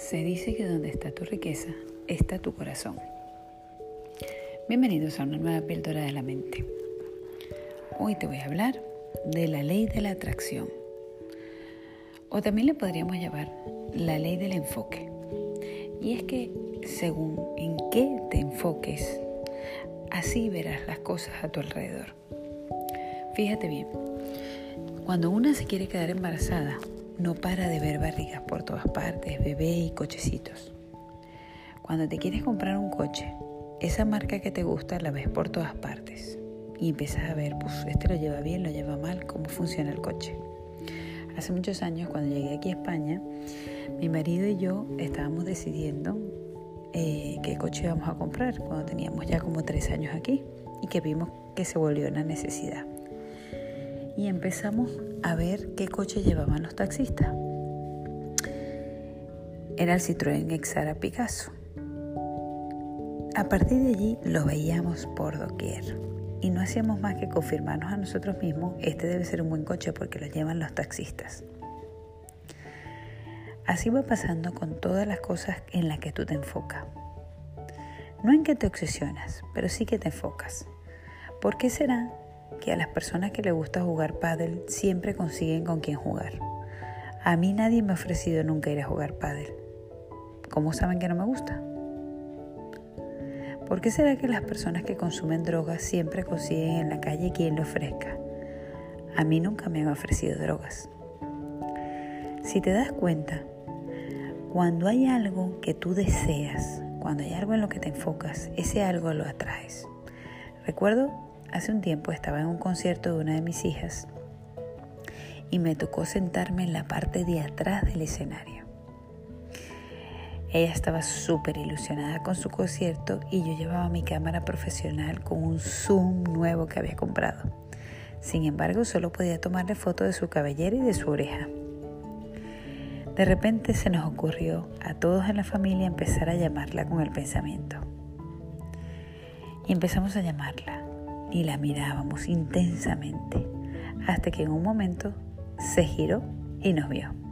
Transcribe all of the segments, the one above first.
Se dice que donde está tu riqueza, está tu corazón. Bienvenidos a una nueva píldora de la mente. Hoy te voy a hablar de la ley de la atracción. O también le podríamos llamar la ley del enfoque. Y es que según en qué te enfoques, así verás las cosas a tu alrededor. Fíjate bien, cuando una se quiere quedar embarazada, no para de ver barrigas por todas partes, bebé y cochecitos. Cuando te quieres comprar un coche, esa marca que te gusta la ves por todas partes y empiezas a ver, pues este lo lleva bien, lo lleva mal, cómo funciona el coche. Hace muchos años, cuando llegué aquí a España, mi marido y yo estábamos decidiendo eh, qué coche íbamos a comprar cuando teníamos ya como tres años aquí y que vimos que se volvió una necesidad y empezamos a ver qué coche llevaban los taxistas. Era el Citroën Exara Picasso. A partir de allí lo veíamos por doquier y no hacíamos más que confirmarnos a nosotros mismos, este debe ser un buen coche porque lo llevan los taxistas. Así va pasando con todas las cosas en las que tú te enfocas. No en que te obsesionas, pero sí que te enfocas. ¿Por qué será que a las personas que les gusta jugar pádel siempre consiguen con quién jugar. A mí nadie me ha ofrecido nunca ir a jugar pádel. ¿Cómo saben que no me gusta? ¿Por qué será que las personas que consumen drogas siempre consiguen en la calle quien lo ofrezca? A mí nunca me han ofrecido drogas. Si te das cuenta, cuando hay algo que tú deseas, cuando hay algo en lo que te enfocas, ese algo lo atraes. Recuerdo Hace un tiempo estaba en un concierto de una de mis hijas y me tocó sentarme en la parte de atrás del escenario. Ella estaba súper ilusionada con su concierto y yo llevaba mi cámara profesional con un zoom nuevo que había comprado. Sin embargo, solo podía tomarle foto de su cabellera y de su oreja. De repente se nos ocurrió a todos en la familia empezar a llamarla con el pensamiento. Y empezamos a llamarla y la mirábamos intensamente hasta que en un momento se giró y nos vio.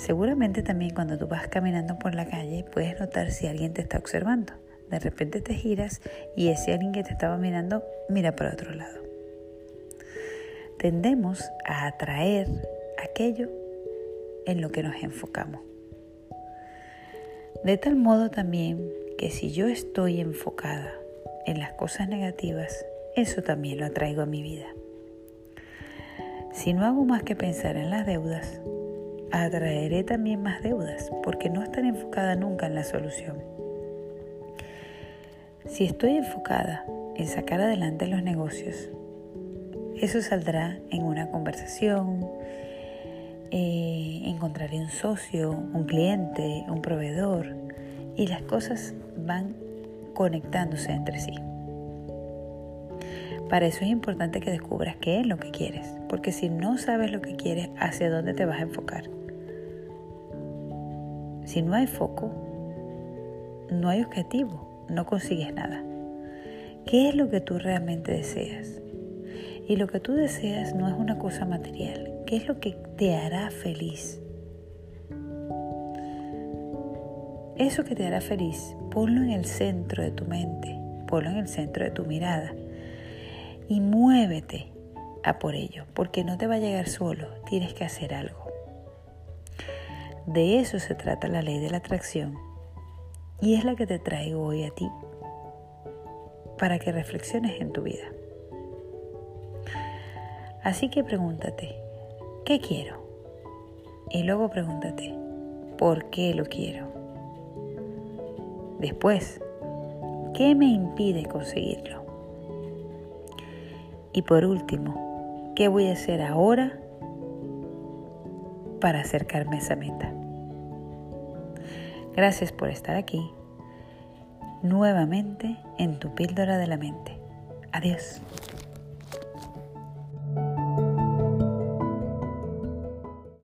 Seguramente también cuando tú vas caminando por la calle puedes notar si alguien te está observando. De repente te giras y ese alguien que te estaba mirando mira por otro lado. Tendemos a atraer aquello en lo que nos enfocamos. De tal modo también que si yo estoy enfocada en las cosas negativas, eso también lo atraigo a mi vida. Si no hago más que pensar en las deudas, atraeré también más deudas, porque no estaré enfocada nunca en la solución. Si estoy enfocada en sacar adelante los negocios, eso saldrá en una conversación, eh, encontraré un socio, un cliente, un proveedor, y las cosas van conectándose entre sí. Para eso es importante que descubras qué es lo que quieres, porque si no sabes lo que quieres, hacia dónde te vas a enfocar. Si no hay foco, no hay objetivo, no consigues nada. ¿Qué es lo que tú realmente deseas? Y lo que tú deseas no es una cosa material. ¿Qué es lo que te hará feliz? Eso que te hará feliz, ponlo en el centro de tu mente, ponlo en el centro de tu mirada y muévete a por ello, porque no te va a llegar solo, tienes que hacer algo. De eso se trata la ley de la atracción y es la que te traigo hoy a ti para que reflexiones en tu vida. Así que pregúntate, ¿qué quiero? Y luego pregúntate, ¿por qué lo quiero? Después, ¿qué me impide conseguirlo? Y por último, ¿qué voy a hacer ahora para acercarme a esa meta? Gracias por estar aquí nuevamente en tu píldora de la mente. Adiós.